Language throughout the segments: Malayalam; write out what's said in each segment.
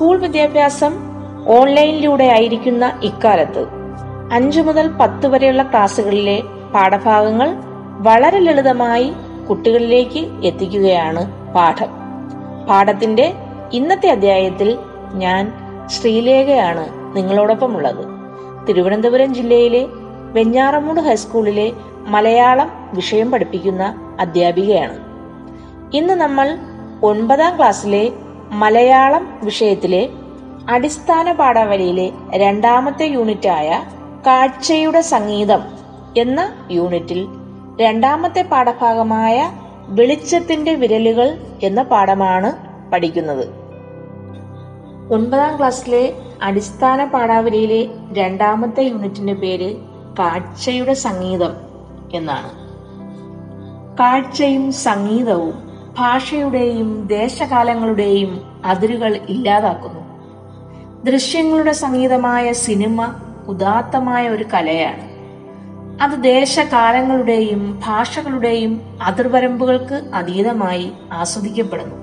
സ്കൂൾ വിദ്യാഭ്യാസം ഓൺലൈനിലൂടെ ആയിരിക്കുന്ന ഇക്കാലത്ത് അഞ്ചു മുതൽ പത്ത് വരെയുള്ള ക്ലാസ്സുകളിലെ പാഠഭാഗങ്ങൾ വളരെ ലളിതമായി കുട്ടികളിലേക്ക് എത്തിക്കുകയാണ് പാഠം. പാഠത്തിന്റെ ഇന്നത്തെ അധ്യായത്തിൽ ഞാൻ ശ്രീലേഖയാണ് നിങ്ങളോടൊപ്പം ഉള്ളത് തിരുവനന്തപുരം ജില്ലയിലെ വെഞ്ഞാറമൂട് ഹൈസ്കൂളിലെ മലയാളം വിഷയം പഠിപ്പിക്കുന്ന അധ്യാപികയാണ്. ഇന്ന് നമ്മൾ ഒൻപതാം ക്ലാസ്സിലെ മലയാളം വിഷയത്തിലെ അടിസ്ഥാന പാഠാവലിയിലെ രണ്ടാമത്തെ യൂണിറ്റായ കാഴ്ചയുടെ സംഗീതം എന്ന യൂണിറ്റിൽ രണ്ടാമത്തെ പാഠഭാഗമായ വെളിച്ചത്തിന്റെ വിരലുകൾ എന്ന പാഠമാണ് പഠിക്കുന്നത്. ഒൻപതാം ക്ലാസ്സിലെ അടിസ്ഥാന പാഠാവലിയിലെ രണ്ടാമത്തെ യൂണിറ്റിന്റെ പേര് കാഴ്ചയുടെ സംഗീതം എന്നാണ്. കാഴ്ചയും സംഗീതവും ഭാഷയുടെയും ദേശകാലങ്ങളുടെയും അതിരുകൾ ഇല്ലാതാക്കുന്നു. ദൃശ്യങ്ങളുടെ സംഗീതമായ സിനിമ ഉദാത്തമായ ഒരു കലയാണ്. അത് ദേശകാലങ്ങളുടെയും ഭാഷകളുടെയും അതിർവരമ്പുകൾക്ക് അതീതമായി ആസ്വദിക്കപ്പെടുന്നു.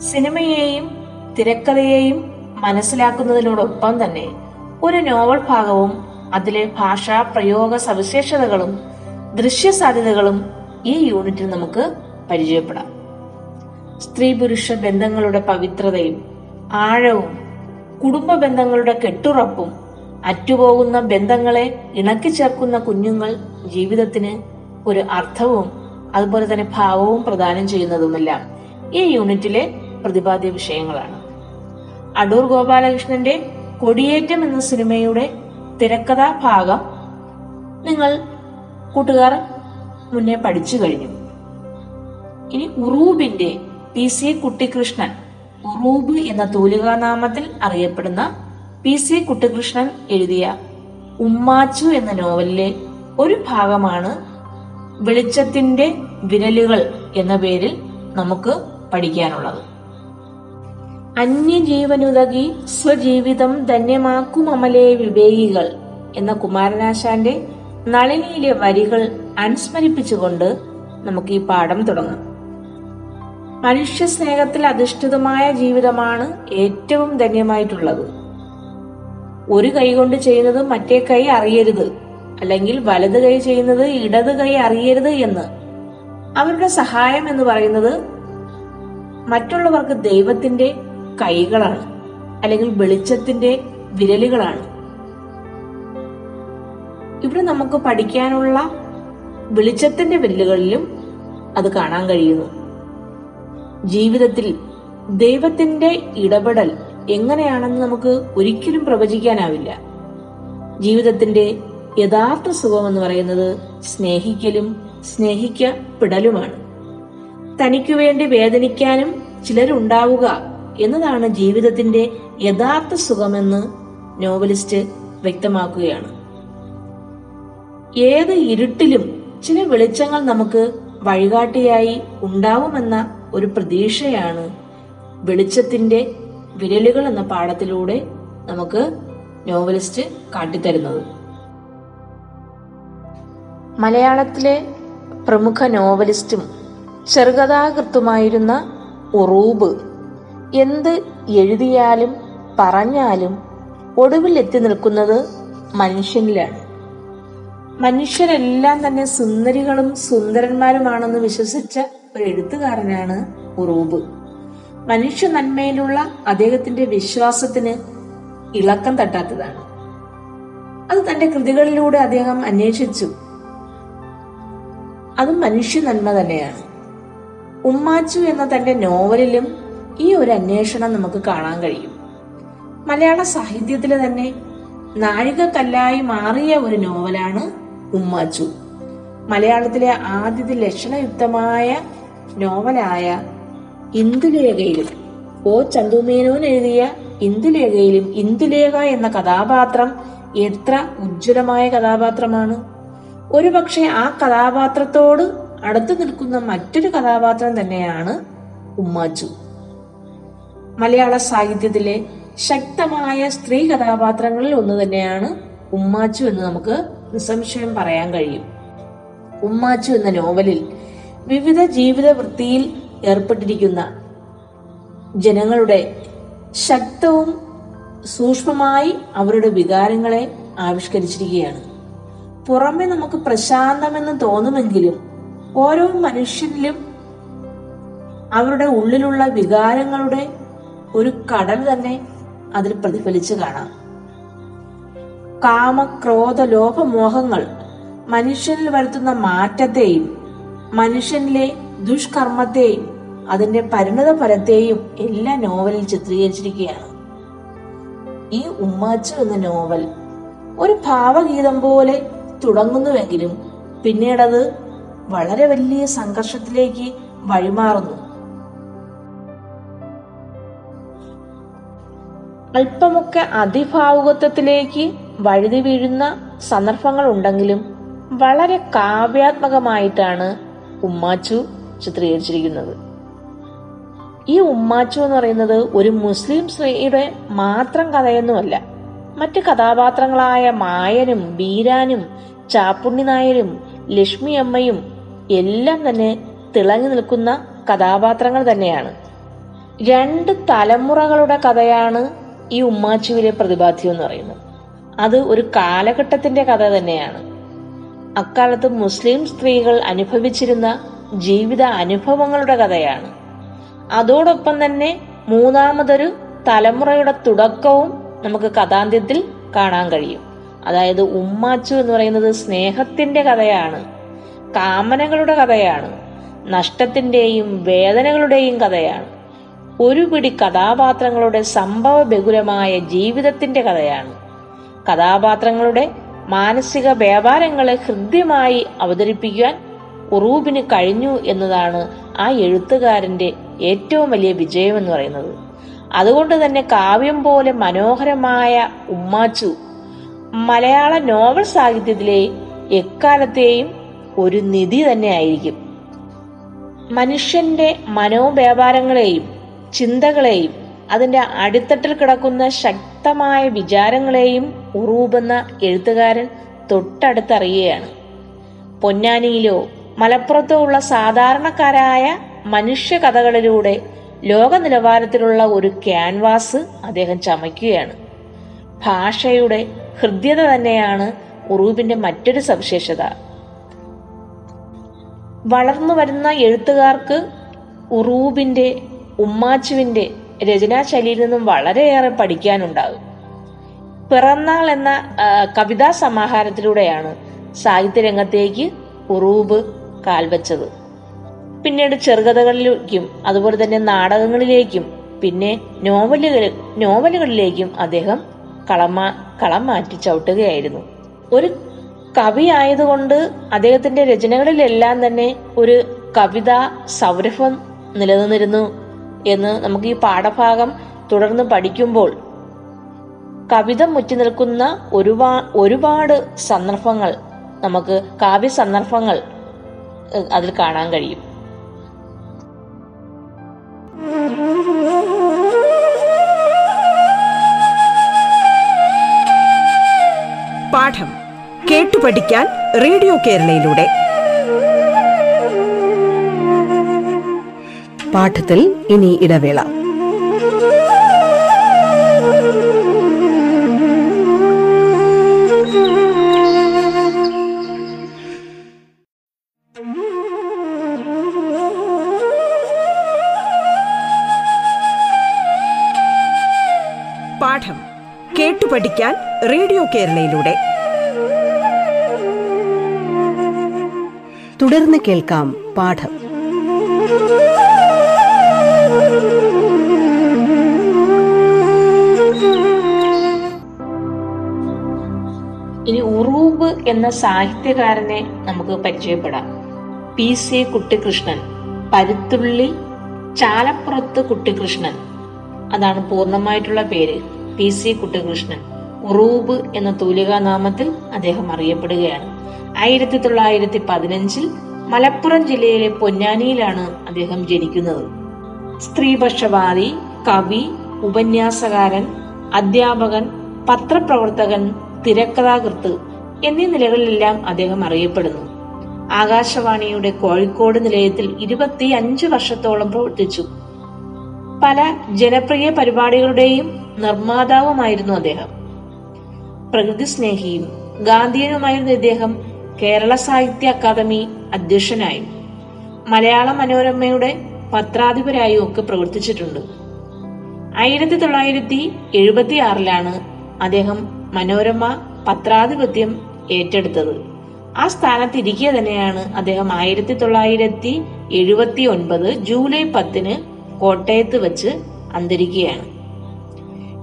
സിനിമയെയും തിരക്കഥയെയും മനസ്സിലാക്കുന്നതിനോടൊപ്പം തന്നെ ഒരു നോവൽ ഭാഗവും അതിലെ ഭാഷാ പ്രയോഗ സവിശേഷതകളും ദൃശ്യ സാധ്യതകളും ഈ യൂണിറ്റിൽ നമുക്ക് പരിചയപ്പെടാം. സ്ത്രീ പുരുഷ ബന്ധങ്ങളുടെ പവിത്രതയും ആഴവും കുടുംബ ബന്ധങ്ങളുടെ കെട്ടുറപ്പും അറ്റുപോകുന്ന ബന്ധങ്ങളെ ഇണക്കി ചേർക്കുന്ന കുഞ്ഞുങ്ങൾ ജീവിതത്തിന് ഒരു അർത്ഥവും അതുപോലെ തന്നെ ഭാവവും പ്രദാനം ചെയ്യുന്നതുമെല്ലാം ഈ യൂണിറ്റിലെ പ്രതിപാദ്യ വിഷയങ്ങളാണ്. അടൂർ ഗോപാലകൃഷ്ണന്റെ കൊടിയേറ്റം എന്ന സിനിമയുടെ തിരക്കഥാ ഭാഗം നിങ്ങൾ കൂട്ടുകാർ മുന്നേ പഠിച്ചു കഴിഞ്ഞു. ഇനി ഉറൂബിന്റെ പി സി കുട്ടിക്കൃഷ്ണൻ ഉറൂബ് എന്ന തൂലികാനാമത്തിൽ അറിയപ്പെടുന്ന പി സി കുട്ടിക്കൃഷ്ണൻ എഴുതിയ ഉമ്മാച്ചു എന്ന നോവലിലെ ഒരു ഭാഗമാണ് വെളിച്ചത്തിന്റെ വിരലുകൾ എന്ന പേരിൽ നമുക്ക് പഠിക്കാനുള്ളത്. അന്യജീവനുതകി സ്വജീവിതം ധന്യമാക്കുമമലേ വിവേകികൾ എന്ന കുമാരനാശാന്റെ നളിനിയിലെ വരികൾ അനുസ്മരിപ്പിച്ചുകൊണ്ട് നമുക്ക് ഈ പാഠം തുടങ്ങാം. മനുഷ്യ സ്നേഹത്തിൽ അധിഷ്ഠിതമായ ജീവിതമാണ് ഏറ്റവും ധന്യമായിട്ടുള്ളത്. ഒരു കൈ കൊണ്ട് ചെയ്യുന്നത് മറ്റേ കൈ അറിയരുത് അല്ലെങ്കിൽ വലത് കൈ ചെയ്യുന്നത് ഇടത് കൈ അറിയരുത് എന്ന്. അവരുടെ സഹായം എന്ന് പറയുന്നത് മറ്റുള്ളവർക്ക് ദൈവത്തിന്റെ കൈകളാണ് അല്ലെങ്കിൽ വെളിച്ചത്തിന്റെ വിരലുകളാണ്. ഇവിടെ നമുക്ക് പഠിക്കാനുള്ള വെളിച്ചത്തിന്റെ വിരലുകളിലും അത് കാണാൻ കഴിയുന്നു. ജീവിതത്തിൽ ദൈവത്തിന്റെ ഇടപെടൽ എങ്ങനെയാണെന്ന് നമുക്ക് ഒരിക്കലും പ്രവചിക്കാനാവില്ല. ജീവിതത്തിന്റെ യഥാർത്ഥ സുഖം എന്ന് പറയുന്നത് സ്നേഹിക്കലും സ്നേഹിക്കപ്പെടലുമാണ്. തനിക്കു വേണ്ടി വേദനിക്കാനും ചിലരുണ്ടാവുക എന്നതാണ് ജീവിതത്തിന്റെ യഥാർത്ഥ സുഖമെന്ന് നോവലിസ്റ്റ് വ്യക്തമാക്കുകയാണ്. ഏത് ഇരുട്ടിലും ചില വെളിച്ചങ്ങൾ നമുക്ക് വഴികാട്ടിയായി ഉണ്ടാവുമെന്ന ഒരു പ്രതീക്ഷയാണ്. വെളിച്ചത്തിന്റെ വിരലുകൾ എന്ന പാഠത്തിലൂടെ നമുക്ക് നോവലിസ്റ്റ് കാട്ടിത്തരുന്നത്. മലയാളത്തിലെ പ്രമുഖ നോവലിസ്റ്റും ചെറുകഥാകൃത്തുമായിരുന്ന ഉറൂബ് എന്ത് എഴുതിയാലും പറഞ്ഞാലും ഒടുവിൽ എത്തി നിൽക്കുന്നത് മനുഷ്യനിലാണ്. മനുഷ്യരെല്ലാം തന്നെ സുന്ദരികളും സുന്ദരന്മാരുമാണെന്ന് വിശ്വസിച്ച ഒരു എഴുത്തുകാരനാണ് ഉറൂബ്. മനുഷ്യ നന്മയിലുള്ള അദ്ദേഹത്തിന്റെ വിശ്വാസത്തിന് ഇളക്കം തട്ടാത്തതാണ്. അത് തന്റെ കൃതികളിലൂടെ അദ്ദേഹം അന്വേഷിച്ചു. അത് മനുഷ്യ നന്മ തന്നെയാണ്. ഉമ്മാച്ചു എന്ന തന്റെ നോവലിലും ഈ ഒരു അന്വേഷണം നമുക്ക് കാണാൻ കഴിയും. മലയാള സാഹിത്യത്തിലെ തന്നെ നാഴികക്കല്ലായി മാറിയ ഒരു നോവലാണ് ഉമ്മാച്ചു. മലയാളത്തിലെ ആദ്യത്തെ ലക്ഷണയുക്തമായ നോവലായ ഇന്ദുലേഖയിലും ഓ ചന്തുമേനോൻ എഴുതിയ ഇന്ദുലേഖയിലും ഇന്ദുലേഖ എന്ന കഥാപാത്രം എത്ര ഉജ്ജ്വലമായ കഥാപാത്രമാണ്. ഒരുപക്ഷെ ആ കഥാപാത്രത്തോട് അടുത്തു നിൽക്കുന്ന മറ്റൊരു കഥാപാത്രം തന്നെയാണ് ഉമ്മാച്ചു. മലയാള സാഹിത്യത്തിലെ ശക്തമായ സ്ത്രീ കഥാപാത്രങ്ങളിൽ ഒന്ന് തന്നെയാണ് ഉമ്മാച്ചു എന്ന് നമുക്ക് നിസ്സംശയം പറയാൻ കഴിയും. ഉമ്മാച്ചു എന്ന നോവലിൽ വിവിധ ജീവിത വൃത്തിയിൽ ഏർപ്പെട്ടിരിക്കുന്ന ജനങ്ങളുടെ ശക്തവും സൂക്ഷ്മമായി അവരുടെ വികാരങ്ങളെ ആവിഷ്കരിച്ചിരിക്കുകയാണ്. പുറമെ നമുക്ക് പ്രശാന്തമെന്ന് തോന്നുമെങ്കിലും ഓരോ മനുഷ്യനിലും അവരുടെ ഉള്ളിലുള്ള വികാരങ്ങളുടെ ഒരു കടൽ തന്നെ അതിൽ പ്രതിഫലിച്ച് കാണാം. കാമ ക്രോധ ലോഭമോഹങ്ങൾ മനുഷ്യനിൽ വരുത്തുന്ന മാറ്റത്തെയും മനുഷ്യനിലെ ദുഷ്കർമ്മത്തെയും അതിന്റെ പരിണത ഫലത്തെയും എല്ലാ നോവലിൽ ചിത്രീകരിച്ചിരിക്കുകയാണ്. ഈ ഉമ്മാച്ചു എന്ന നോവൽ ഒരു ഭാവഗീതം പോലെ തുടങ്ങുന്നുവെങ്കിലും പിന്നീടത് വളരെ വലിയ സംഘർഷത്തിലേക്ക് വഴിമാറുന്നു. അല്പമൊക്കെ അതിഭാവുകത്വത്തിലേക്ക് വഴുതി വീഴുന്ന സന്ദർഭങ്ങൾ ഉണ്ടെങ്കിലും വളരെ കാവ്യാത്മകമായിട്ടാണ് ഉമ്മാച്ചു ചിത്രീകരിച്ചിരിക്കുന്നത്. ഈ ഉമ്മാച്ചു എന്ന് പറയുന്നത് ഒരു മുസ്ലിം സ്ത്രീയുടെ മാത്രം കഥയൊന്നുമല്ല. മറ്റ് കഥാപാത്രങ്ങളായ മായനും ബീരാനും ചാപ്പുണ്ണി നായരും ലക്ഷ്മി അമ്മയും എല്ലാം തന്നെ തിളങ്ങി നിൽക്കുന്ന കഥാപാത്രങ്ങൾ തന്നെയാണ്. രണ്ട് തലമുറകളുടെ കഥയാണ് ഈ ഉമ്മാച്ചുവിലെ പ്രതിപാദ്യം എന്ന് പറയുന്നത്. അത് ഒരു കാലഘട്ടത്തിന്റെ കഥ തന്നെയാണ്. അക്കാലത്ത് മുസ്ലിം സ്ത്രീകൾ അനുഭവിച്ചിരുന്ന ജീവിത അനുഭവങ്ങളുടെ കഥയാണ്. അതോടൊപ്പം തന്നെ മൂന്നാമതൊരു തലമുറയുടെ തുടക്കവും നമുക്ക് കഥാന്ത്യത്തിൽ കാണാൻ കഴിയും. അതായത് ഉമ്മാച്ചു എന്ന് പറയുന്നത് സ്നേഹത്തിന്റെ കഥയാണ് കാമനകളുടെ കഥയാണ് നഷ്ടത്തിന്റെയും വേദനകളുടെയും കഥയാണ്. ഒരു പിടി കഥാപാത്രങ്ങളുടെ സംഭവ ബഹുലമായ ജീവിതത്തിന്റെ കഥയാണ്. കഥാപാത്രങ്ങളുടെ മാനസിക വ്യാപാരങ്ങളെ ഹൃദ്യമായി അവതരിപ്പിക്കാൻ ഉറൂബിന് കഴിഞ്ഞു എന്നതാണ് ആ എഴുത്തുകാരന്റെ ഏറ്റവും വലിയ വിജയം എന്ന് പറയുന്നത്. അതുകൊണ്ട് തന്നെ കാവ്യം പോലെ മനോഹരമായ ഉമ്മാച്ചു മലയാള നോവൽ സാഹിത്യത്തിലെ എക്കാലത്തെയും ഒരു നിധി തന്നെ ആയിരിക്കും. മനുഷ്യന്റെ മനോവ്യാപാരങ്ങളെയും ചിന്തകളെയും അതിന്റെ അടിത്തട്ടിൽ കിടക്കുന്ന ശക്തമായ വിചാരങ്ങളെയും ഉറൂബെന്ന എഴുത്തുകാരൻ തൊട്ടടുത്തറിയുകയാണ്. പൊന്നാനിയിലോ മലപ്പുറത്തോ ഉള്ള സാധാരണക്കാരായ മനുഷ്യ കഥകളിലൂടെ ലോക നിലവാരത്തിലുള്ള ഒരു ക്യാൻവാസ് അദ്ദേഹം ചമയ്ക്കുകയാണ്. ഭാഷയുടെ ഹൃദ്യത തന്നെയാണ് ഉറൂബിന്റെ മറ്റൊരു സവിശേഷത. വളർന്നു വരുന്ന എഴുത്തുകാർക്ക് ഉറൂബിന്റെ ഉമ്മാച്ചുവിന്റെ രചനാശൈലിയിൽ നിന്നും വളരെയേറെ പഠിക്കാനുണ്ടാകും. പിറന്നാൾ എന്ന കവിതാ സമാഹാരത്തിലൂടെയാണ് സാഹിത്യരംഗത്തേക്ക് ഉറൂബ് കാൽവച്ചത്. പിന്നീട് ചെറുകഥകളിലേക്കും അതുപോലെ തന്നെ നാടകങ്ങളിലേക്കും പിന്നെ നോവലുകൾ നോവലുകളിലേക്കും അദ്ദേഹം കളമാ കളം മാറ്റി ചവിട്ടുകയായിരുന്നു. ഒരു കവി ആയതുകൊണ്ട് അദ്ദേഹത്തിന്റെ രചനകളിലെല്ലാം തന്നെ ഒരു കവിതാ സൗരഭം നിലനിന്നിരുന്നു എന്ന് നമുക്ക് ഈ പാഠഭാഗം തുടർന്ന് പഠിക്കുമ്പോൾ കവിത മുറ്റി നിൽക്കുന്ന ഒരുപാ ഒരുപാട് സന്ദർഭങ്ങൾ നമുക്ക് കാവ്യ സന്ദർഭങ്ങൾ അതിൽ കാണാൻ കഴിയും. പാഠം കേട്ടു പഠിക്കാൻ റേഡിയോ കേരളയിലൂടെ. പാഠത്തിൽ ഇനി ഇടവേള. പഠിക്കാൻ റേഡിയോ കേരളയിലൂടെ. തുടർന്ന് കേൾക്കാം പാഠം. ഇനി ഉറൂബ് എന്ന സാഹിത്യകാരനെ നമുക്ക് പരിചയപ്പെടാം. P C Kuttikrishnan Paruthulli Chalappurath Kuttikrishnan. അതാണ് പൂർണമായിട്ടുള്ള പേര്. പി സി കുട്ടികൃഷ്ണൻ ഉറൂബ് എന്ന തൂലികാ നാമത്തിൽ അദ്ദേഹം അറിയപ്പെടുകയാണ്. ആയിരത്തി തൊള്ളായിരത്തി പതിനഞ്ചിൽ മലപ്പുറം ജില്ലയിലെ പൊന്നാനിയിലാണ് അദ്ദേഹം ജനിക്കുന്നത്. സ്ത്രീപക്ഷവാദി കവി ഉപന്യാസകാരൻ അധ്യാപകൻ പത്രപ്രവർത്തകൻ തിരക്കഥാകൃത്ത് എന്നീ നിലകളിലെല്ലാം അദ്ദേഹം അറിയപ്പെടുന്നു. ആകാശവാണിയുടെ കോഴിക്കോട് നിലയത്തിൽ ഇരുപത്തി അഞ്ച് വർഷത്തോളം പ്രവർത്തിച്ചു. പല ജനപ്രിയ പരിപാടികളുടെയും നിർമ്മാതാവുമായിരുന്നു അദ്ദേഹം. പ്രകൃതി സ്നേഹിയും ഗാന്ധിയനുമായിരുന്ന ഇദ്ദേഹം കേരള സാഹിത്യ അക്കാദമി അധ്യക്ഷനായും മലയാള മനോരമയുടെ പത്രാധിപരായും ഒക്കെ പ്രവർത്തിച്ചിട്ടുണ്ട്. ആയിരത്തി തൊള്ളായിരത്തി എഴുപത്തി ആറിലാണ് അദ്ദേഹം മനോരമ പത്രാധിപത്യം ഏറ്റെടുത്തത്. ആ സ്ഥാനത്ത് ഇരിക്കെ തന്നെയാണ് അദ്ദേഹം ആയിരത്തി തൊള്ളായിരത്തി എഴുപത്തി ഒൻപത് ജൂലൈ പത്തിന് കോട്ടയത്ത് വച്ച് അന്തരിക്കുകയാണ്.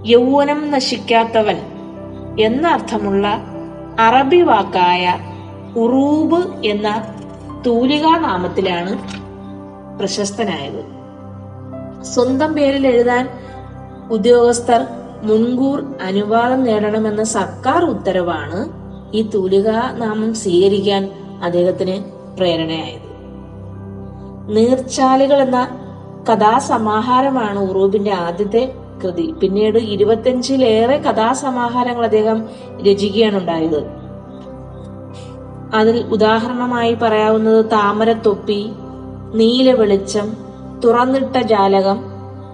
യൗവനം നശിക്കാത്തവൻ എന്ന അർത്ഥമുള്ള അറബി വാക്കായ ഉറൂബ് എന്ന തൂലികാ നാമത്തിലാണ് പ്രശസ്തനായത്. സ്വന്തം പേരിൽ എഴുതാൻ ഉദ്യോഗസ്ഥർ മുൻകൂർ അനുവാദം നേടണമെന്ന സർക്കാർ ഉത്തരവാണ് ഈ തൂലികാ നാമം സ്വീകരിക്കാൻ അദ്ദേഹത്തിന് പ്രേരണയായത്. നീർച്ചാലുകൾ എന്ന കഥാസമാഹാരമാണ് ഉറൂബിന്റെ ആദ്യത്തെ കൃതി. പിന്നീട് ഇരുപത്തിയഞ്ചിലേറെ കഥാസമാഹാരങ്ങൾ അദ്ദേഹം രചിക്കുകയാണ് ഉണ്ടായത്. അതിൽ ഉദാഹരണമായി പറയാവുന്നത് താമരത്തൊപ്പി നീല വെളിച്ചം തുറന്നിട്ട ജാലകം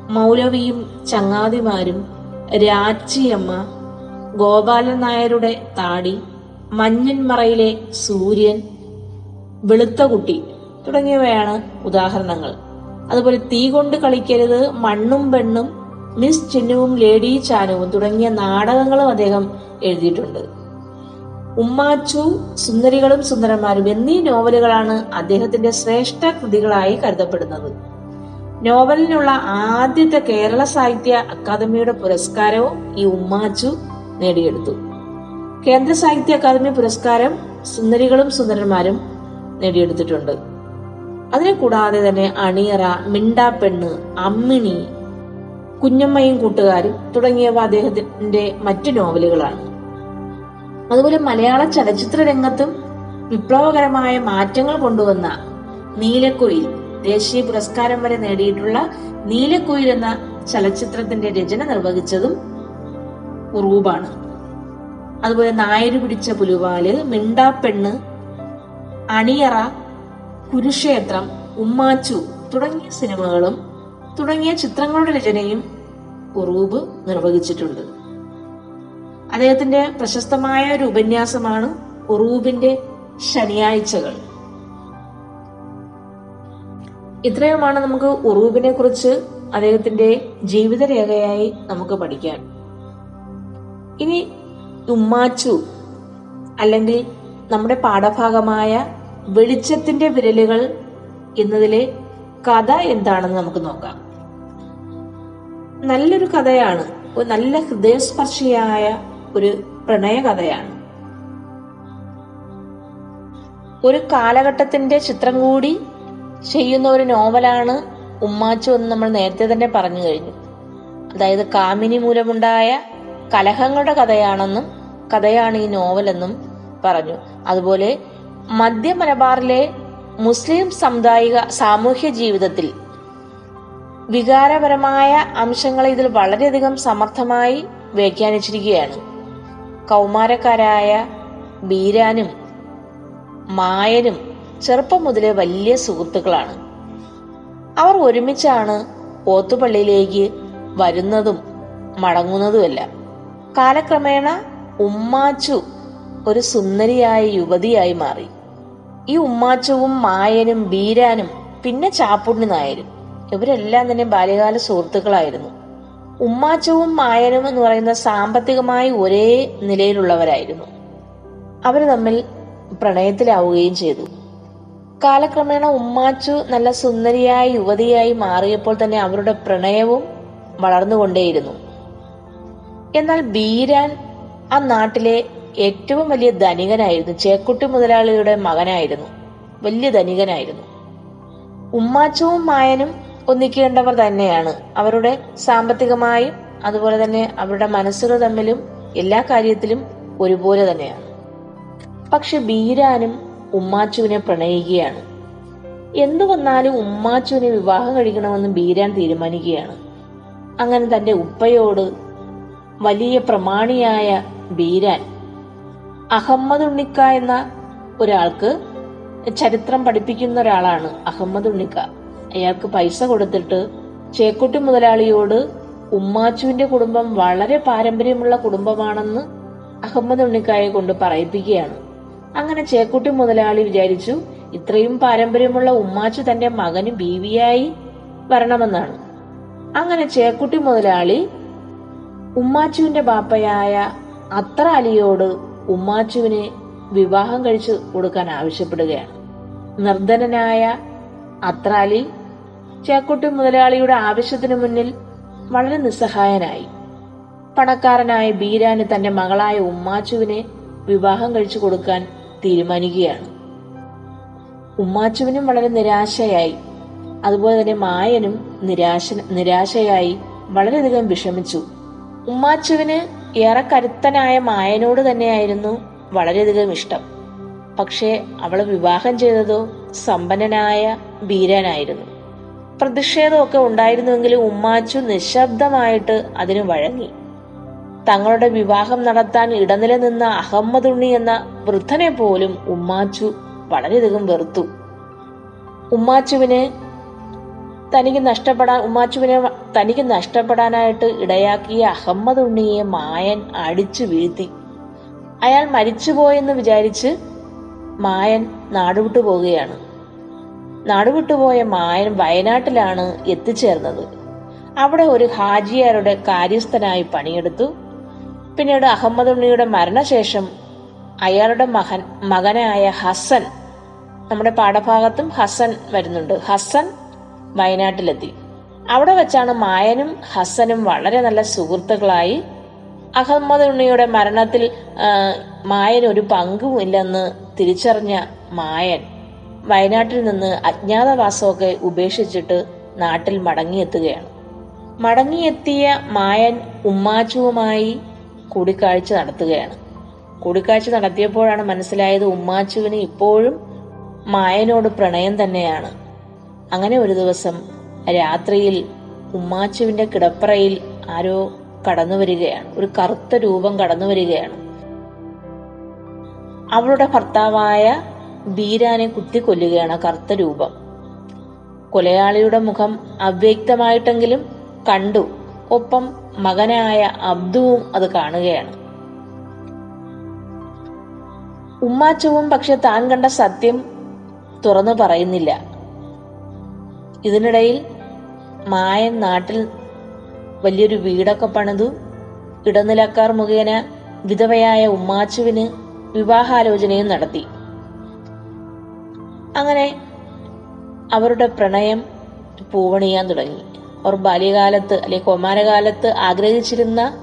മൗലവിയും ചങ്ങാതിമാരും രാച്ചിയമ്മ ഗോപാലൻ നായരുടെ താടി മഞ്ഞൻമറയിലെ സൂര്യൻ വെളുത്ത കുട്ടി തുടങ്ങിയവയാണ് ഉദാഹരണങ്ങൾ. അതുപോലെ തീ കൊണ്ട് കളിക്കരുത് മണ്ണും പെണ്ണും മിസ് ചിന്നുവും ലേഡി ചാനുവും തുടങ്ങിയ നാടകങ്ങളും അദ്ദേഹം എഴുതിയിട്ടുണ്ട്. ഉമ്മാച്ചു സുന്ദരികളും സുന്ദരന്മാരും എന്നീ നോവലുകളാണ് അദ്ദേഹത്തിന്റെ ശ്രേഷ്ഠ കൃതികളായി കരുതപ്പെടുന്നത്. നോവലിനുള്ള ആദ്യത്തെ കേരള സാഹിത്യ അക്കാദമിയുടെ പുരസ്കാരവും ഈ ഉമ്മാച്ചു നേടിയെടുത്തു. കേന്ദ്ര സാഹിത്യ അക്കാദമി പുരസ്കാരം സുന്ദരികളും സുന്ദരന്മാരും നേടിയെടുത്തിട്ടുണ്ട്. അതിനെ കൂടാതെ തന്നെ അണിയറ മിണ്ടാപ്പെണ്ണ് അമ്മിണി കുഞ്ഞമ്മയും കൂട്ടുകാരും തുടങ്ങിയവ അദ്ദേഹത്തിന്റെ മറ്റു നോവലുകളാണ്. അതുപോലെ മലയാള ചലച്ചിത്ര രംഗത്തും വിപ്ലവകരമായ മാറ്റങ്ങൾ കൊണ്ടുവന്ന നീലക്കുയിൽ ദേശീയ പുരസ്കാരം വരെ നേടിയിട്ടുള്ള നീലക്കുയിൽ എന്ന ചലച്ചിത്രത്തിന്റെ രചന നിർവഹിച്ചതും ഉറൂബാണ്. അതുപോലെ നായര് പിടിച്ച പുലുവാൽ മിണ്ടാപ്പെണ്ണ് അണിയറ കുരുക്ഷേത്രം ഉമ്മാച്ചു തുടങ്ങിയ സിനിമകളും തുടങ്ങിയ ചിത്രങ്ങളുടെ രചനയും ഉറൂബ് നിർവഹിച്ചിട്ടുണ്ട്. അദ്ദേഹത്തിന്റെ പ്രശസ്തമായ ഒരു ഉപന്യാസമാണ് ഉറൂബിന്റെ ശനിയാഴ്ചകൾ. ഇത്രയുമാണ് നമുക്ക് ഉറൂബിനെ കുറിച്ച് അദ്ദേഹത്തിന്റെ ജീവിതരേഖയായി നമുക്ക് പഠിക്കാൻ. ഇനി ഉമ്മാച്ചു അല്ലെങ്കിൽ നമ്മുടെ പാഠഭാഗമായ വെളിച്ചത്തിന്റെ വിരലുകൾ എന്നതിലെ കഥ എന്താണെന്ന് നമുക്ക് നോക്കാം. നല്ലൊരു കഥയാണ് ഒരു നല്ല ഹൃദയസ്പർശിയായ ഒരു പ്രണയ കഥയാണ്. ഒരു കാലഘട്ടത്തിന്റെ ചിത്രം കൂടി ചെയ്യുന്ന ഒരു നോവലാണ് ഉമ്മാച്ചു എന്ന് നമ്മൾ നേരത്തെ തന്നെ പറഞ്ഞു കഴിഞ്ഞു. അതായത് കാമിനി മൂലമുണ്ടായ കലഹങ്ങളുടെ കഥയാണെന്നും കഥയാണ് ഈ നോവലെന്നും പറഞ്ഞു. അതുപോലെ മധ്യ മലബാറിലെ മുസ്ലിം സമുദായിക സാമൂഹ്യ ജീവിതത്തിൽ വികാരപരമായ അംശങ്ങളെ ഇതിൽ വളരെയധികം സമർത്ഥമായി വ്യാഖ്യാനിച്ചിരിക്കുകയാണ്. കൗമാരക്കാരായ ബീരാനും മായനും ചെറുപ്പം മുതലേ വലിയ സുഹൃത്തുക്കളാണ്. അവർ ഒരുമിച്ചാണ് ഓത്തുപള്ളിയിലേക്ക് വരുന്നതും മടങ്ങുന്നതുമല്ല. കാലക്രമേണ ഉമ്മാച്ചു ഒരു സുന്ദരിയായ യുവതിയായി മാറി. ഈ ഉമ്മാച്ചവും മായനും ബീരാനും പിന്നെ ചാപ്പുണ്ണി നായരും ഇവരെല്ലാം തന്നെ ബാല്യകാല സുഹൃത്തുക്കളായിരുന്നു. ഉമ്മാച്ചവും മായനും എന്ന് പറയുന്ന സാമ്പത്തികമായി ഒരേ നിലയിലുള്ളവരായിരുന്നു. അവർ തമ്മിൽ പ്രണയത്തിലാവുകയും ചെയ്തു. കാലക്രമേണ ഉമ്മാച്ചു നല്ല സുന്ദരിയായ യുവതിയായി മാറിയപ്പോൾ തന്നെ അവരുടെ പ്രണയവും വളർന്നുകൊണ്ടേയിരുന്നു. എന്നാൽ ബീരാൻ ആ നാട്ടിലെ ഏറ്റവും വലിയ ധനികനായിരുന്നു. ചേക്കുട്ടി മുതലാളിയുടെ മകനായിരുന്നു. വലിയ ധനികനായിരുന്നു. ഉമ്മാച്ചവും മായനും ഒന്നിക്കേണ്ടവർ തന്നെയാണ്. അവരുടെ സാമ്പത്തികമായും അതുപോലെ തന്നെ അവരുടെ മനസ്സുകൾ തമ്മിലും എല്ലാ കാര്യത്തിലും ഒരുപോലെ തന്നെയാണ്. പക്ഷെ ബീരാനും ഉമ്മാച്ചുവിനെ പ്രണയിക്കുകയാണ്. എന്തു വന്നാലും ഉമ്മാച്ചുവിനെ വിവാഹം കഴിക്കണമെന്ന് ബീരാൻ തീരുമാനിക്കുകയാണ്. അങ്ങനെ തന്റെ ഉപ്പയോട് വലിയ പ്രമാണിയായ ബീരാൻ അഹമ്മദ് ഉണ്ണിക്ക എന്ന ഒരാൾക്ക് ചരിത്രം പഠിപ്പിക്കുന്ന ഒരാളാണ് അഹമ്മദ് ഉണ്ണിക്ക. അയാൾക്ക് പൈസ കൊടുത്തിട്ട് ചേക്കുട്ടി മുതലാളിയോട് ഉമ്മാച്ചുവിന്റെ കുടുംബം വളരെ പാരമ്പര്യമുള്ള കുടുംബമാണെന്ന് അഹമ്മദ് ഉണ്ണിക്കായെ കൊണ്ട് പറയിപ്പിക്കുകയാണ്. അങ്ങനെ ചേക്കുട്ടി മുതലാളി വിചാരിച്ചു ഇത്രയും പാരമ്പര്യമുള്ള ഉമ്മാച്ചു തന്റെ മകന് ബീവിയായി വരണമെന്നാണ്. അങ്ങനെ ചേക്കുട്ടി മുതലാളി ഉമ്മാച്ചുവിന്റെ ബാപ്പയായ അത്ര അലിയോട് ഉമ്മാച്ചുവിനെ വിവാഹം കഴിച്ചു കൊടുക്കാൻ ആവശ്യപ്പെടുകയാണ്. നിർധനനായ അത്രാലി ചേക്കുട്ടി മുതലാളിയുടെ ആവശ്യത്തിനു മുന്നിൽ വളരെ നിസ്സഹായനായി. പണക്കാരനായ ബീരാന് തന്റെ മകളായ ഉമ്മാച്ചുവിനെ വിവാഹം കഴിച്ചു കൊടുക്കാൻ തീരുമാനിക്കുകയാണ്. ഉമ്മാച്ചുവിനും വളരെ നിരാശയായി. അതുപോലെ തന്നെ മായനും നിരാശ നിരാശയായി വളരെയധികം വിഷമിച്ചു. ഉമ്മാച്ചുവിന് ഏറെ കരുത്തനായ മായനോട് തന്നെയായിരുന്നു വളരെയധികം ഇഷ്ടം. പക്ഷേ അവളെ വിവാഹം ചെയ്തതോ സമ്പന്നനായ ബീരനായിരുന്നു പ്രതിഷേധമൊക്കെ ഉണ്ടായിരുന്നുവെങ്കിലും ഉമ്മാച്ചു നിശബ്ദമായിട്ട് അതിന് വഴങ്ങി. തങ്ങളുടെ വിവാഹം നടത്താൻ ഇടനില നിന്ന അഹമ്മദുണ്ണി എന്ന വൃദ്ധനെ പോലും ഉമ്മാച്ചു വളരെയധികം വെറുത്തു. ഉമ്മാച്ചുവിന് തനിക്ക് നഷ്ടപ്പെടാൻ ഉമ്മാച്ചുവിനെ തനിക്ക് നഷ്ടപ്പെടാനായിട്ട് ഇടയാക്കിയ അഹമ്മദ് ഉണ്ണിയെ മായൻ അടിച്ചു വീഴ്ത്തി. അയാൾ മരിച്ചുപോയെന്ന് വിചാരിച്ച് മായൻ നാടുവിട്ടു പോവുകയാണ്. നാടുവിട്ടുപോയ മായൻ വയനാട്ടിലാണ് എത്തിച്ചേർന്നത്. അവിടെ ഒരു ഹാജിയാരുടെ കാര്യസ്ഥനായി പണിയെടുത്തു. പിന്നീട് അഹമ്മദ് ഉണ്ണിയുടെ മരണശേഷം അയാളുടെ മകൻ മകനായ ഹസൻ നമ്മുടെ പാഠഭാഗത്തും ഹസൻ വരുന്നുണ്ട്. ഹസൻ വയനാട്ടിലെത്തി. അവിടെ വെച്ചാണ് മായനും ഹസനും വളരെ നല്ല സുഹൃത്തുക്കളായി. അഹമ്മദ് ഉണ്ണിയുടെ മരണത്തിൽ മായൻ ഒരു പങ്കും ഇല്ലെന്ന് തിരിച്ചറിഞ്ഞ മായൻ വയനാട്ടിൽ നിന്ന് അജ്ഞാതവാസമൊക്കെ ഉപേക്ഷിച്ചിട്ട് നാട്ടിൽ മടങ്ങിയെത്തുകയാണ്. മടങ്ങിയെത്തിയ മായൻ ഉമ്മാച്ചുവുമായി കൂടിക്കാഴ്ച നടത്തുകയാണ്. കൂടിക്കാഴ്ച നടത്തിയപ്പോഴാണ് മനസ്സിലായത് ഉമ്മാച്ചുവിന് ഇപ്പോഴും മായനോട് പ്രണയം തന്നെയാണ്. അങ്ങനെ ഒരു ദിവസം രാത്രിയിൽ ഉമ്മാച്ചുവിന്റെ കിടപ്പറയിൽ ആരോ കടന്നു വരികയാണ്. ഒരു കറുത്ത രൂപം കടന്നു വരികയാണ്. അവളുടെ ഭർത്താവായ ബീരാനെ കുത്തിക്കൊല്ലുകയാണ് കൊല്ലുകയാണ് കറുത്ത രൂപം. കൊലയാളിയുടെ മുഖം അവ്യക്തമായിട്ടെങ്കിലും കണ്ടു. ഒപ്പം മകനായ അബ്ദുവും അത് കാണുകയാണ്. ഉമ്മാച്ചുവും പക്ഷെ താൻ കണ്ട സത്യം തുറന്നു പറയുന്നില്ല. ഇതിനിടയിൽ മായൻ നാട്ടിൽ വലിയൊരു വീടൊക്കെ പണിതു. ഇടനിലക്കാർ മുഖേന വിധവയായ ഉമ്മാച്ചുവിന് വിവാഹാലോചനയും നടത്തി. അങ്ങനെ അവരുടെ പ്രണയം പൂവണിയാൻ തുടങ്ങി. അവർ ബാല്യകാലത്ത് അല്ലെ കൗമാരകാലത്ത് ആഗ്രഹിച്ചിരുന്ന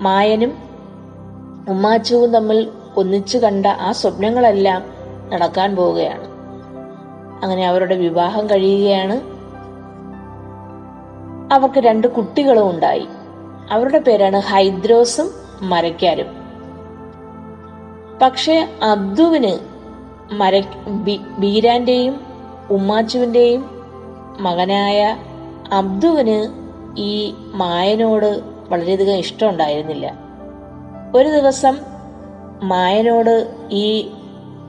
മായനും ഉമ്മാച്ചുവും തമ്മിൽ ഒന്നിച്ചു കണ്ട ആ സ്വപ്നങ്ങളെല്ലാം നടക്കാൻ പോവുകയാണ്. അങ്ങനെ അവരുടെ വിവാഹം കഴിയുകയാണ്. അവർക്ക് രണ്ട് കുട്ടികളും ഉണ്ടായി. അവരുടെ പേരാണ് ഹൈദ്രോസും മരക്കാരും. പക്ഷെ അബ്ദുവിന് മര ബീരാന്റെയും ഉമ്മാച്ചുവിന്റെയും മകനായ അബ്ദുവിന് ഈ മായനോട് വളരെയധികം ഇഷ്ടമുണ്ടായിരുന്നില്ല. ഒരു ദിവസം മായനോട് ഈ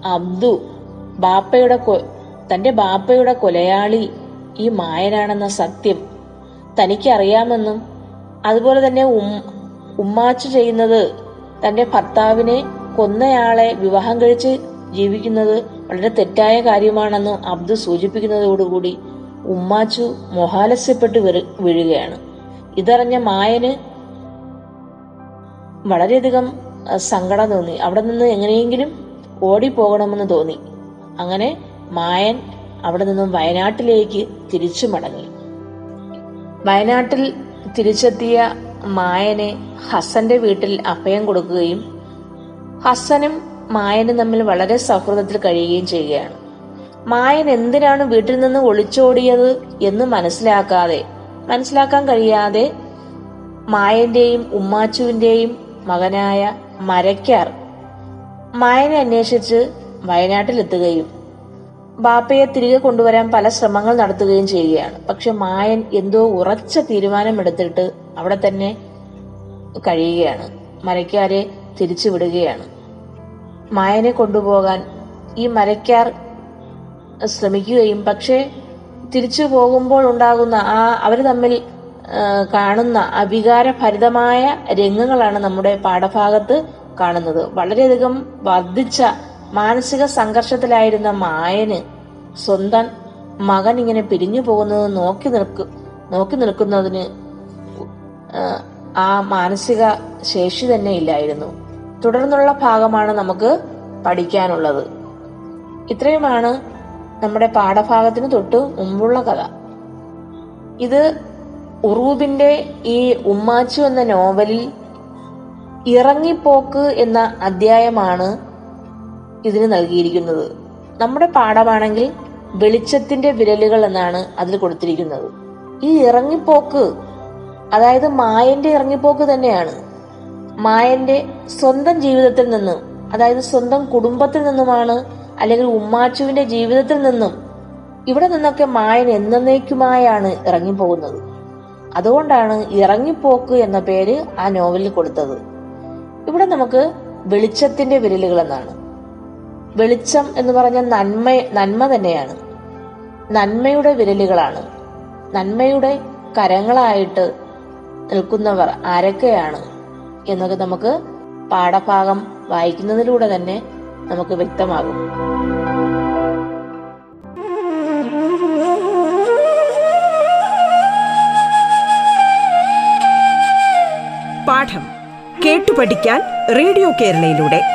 അബ്ദു ബാപ്പയുടെ തന്റെ ബാപ്പയുടെ കൊലയാളി ഈ മായനാണെന്ന സത്യം തനിക്കറിയാമെന്നും അതുപോലെ തന്നെ ഉം ഉമ്മാച്ചു ചെയ്യുന്നത് തന്റെ ഭർത്താവിനെ കൊന്നയാളെ വിവാഹം കഴിച്ച് ജീവിക്കുന്നത് വളരെ തെറ്റായ കാര്യമാണെന്ന് അബ്ദു സൂചിപ്പിക്കുന്നതോടുകൂടി ഉമ്മാച്ചു മൊഹാലസ്യപ്പെട്ട് വീഴുകയാണ്. ഇതറിഞ്ഞ മായന് വളരെയധികം സങ്കടം തോന്നി. അവിടെ നിന്ന് എങ്ങനെയെങ്കിലും ഓടിപ്പോകണമെന്ന് തോന്നി. അങ്ങനെ മായൻ അവിടെ നിന്നും വയനാട്ടിലേക്ക് തിരിച്ചു മടങ്ങി. വയനാട്ടിൽ തിരിച്ചെത്തിയ മായനെ ഹസന്റെ വീട്ടിൽ അഭയം കൊടുക്കുകയും ഹസനും മായനും തമ്മിൽ വളരെ സൗഹൃദത്തിൽ കഴിയുകയും ചെയ്യുകയാണ്. മായൻ എന്തിനാണ് വീട്ടിൽ നിന്ന് ഒളിച്ചോടിയത് എന്ന് മനസ്സിലാക്കാതെ മനസ്സിലാക്കാൻ കഴിയാതെ മായന്റെയും ഉമ്മാച്ചുവിന്റെയും മകനായ മരക്കാർ മായനെ അന്വേഷിച്ച് വയനാട്ടിലെത്തുകയും ബാപ്പയെ തിരികെ കൊണ്ടുവരാൻ പല ശ്രമങ്ങൾ നടത്തുകയും ചെയ്യുകയാണ്. പക്ഷെ മായൻ എന്തോ ഉറച്ച തീരുമാനമെടുത്തിട്ട് അവിടെ തന്നെ കഴിയുകയാണ്. മരക്കാരെ തിരിച്ചു വിടുകയാണ്. മായനെ കൊണ്ടുപോകാൻ ഈ മരക്കാർ ശ്രമിക്കുകയും പക്ഷെ തിരിച്ചു പോകുമ്പോൾ ഉണ്ടാകുന്ന ആ അവർ തമ്മിൽ കാണുന്ന അവികാരഭരിതമായ രംഗങ്ങളാണ് നമ്മുടെ പാഠഭാഗത്ത് കാണുന്നത്. വളരെയധികം വർദ്ധിച്ച മാനസിക സംഘർഷത്തിലായിരുന്ന മായന് സ്വന്തം മകൻ ഇങ്ങനെ പിരിഞ്ഞു പോകുന്നത് നോക്കി നിൽക്കു നോക്കി നിൽക്കുന്നതിന് ആ, മാനസിക ശേഷി തന്നെ ഇല്ലായിരുന്നു. തുടർന്നുള്ള ഭാഗമാണ് നമുക്ക് പഠിക്കാനുള്ളത്. ഇത്രയുമാണ് നമ്മുടെ പാഠഭാഗത്തിന് തൊട്ട് മുമ്പുള്ള കഥ. ഇത് ഉറൂബിന്റെ ഈ ഉമ്മാച്ചു എന്ന നോവലിൽ ഇറങ്ങിപ്പോക്ക് എന്ന അധ്യായമാണ് ഇതിന് നൽകിയിരിക്കുന്നത്. നമ്മുടെ പാഠമാണെങ്കിൽ വെളിച്ചത്തിന്റെ വിരലുകൾ എന്നാണ് അതിൽ കൊടുത്തിരിക്കുന്നത്. ഈ ഇറങ്ങിപ്പോക്ക് അതായത് മായന്റെ ഇറങ്ങിപ്പോക്ക് തന്നെയാണ്. മായന്റെ സ്വന്തം ജീവിതത്തിൽ നിന്നും അതായത് സ്വന്തം കുടുംബത്തിൽ നിന്നുമാണ് അല്ലെങ്കിൽ ഉമ്മാച്ചുവിന്റെ ജീവിതത്തിൽ നിന്നും ഇവിടെ നിന്നൊക്കെ മായൻ എന്നേക്കുമായാണ് ഇറങ്ങിപ്പോകുന്നത്. അതുകൊണ്ടാണ് ഇറങ്ങിപ്പോക്ക് എന്ന പേര് ആ നോവലിൽ കൊടുത്തത്. ഇവിടെ നമുക്ക് വെളിച്ചത്തിന്റെ വിരലുകൾ എന്നാണ്. വെളിച്ചം എന്ന് പറഞ്ഞ നന്മ നന്മ തന്നെയാണ്. നന്മയുടെ വിരലുകളാണ്. നന്മയുടെ കരങ്ങളായിട്ട് നിൽക്കുന്നവർ ആരൊക്കെയാണ് എന്നൊക്കെ നമുക്ക് പാഠഭാഗം വായിക്കുന്നതിലൂടെ തന്നെ നമുക്ക് വ്യക്തമാകും. പാഠം കേട്ടു പഠിക്കാൻ റേഡിയോ കേരളയിലൂടെ.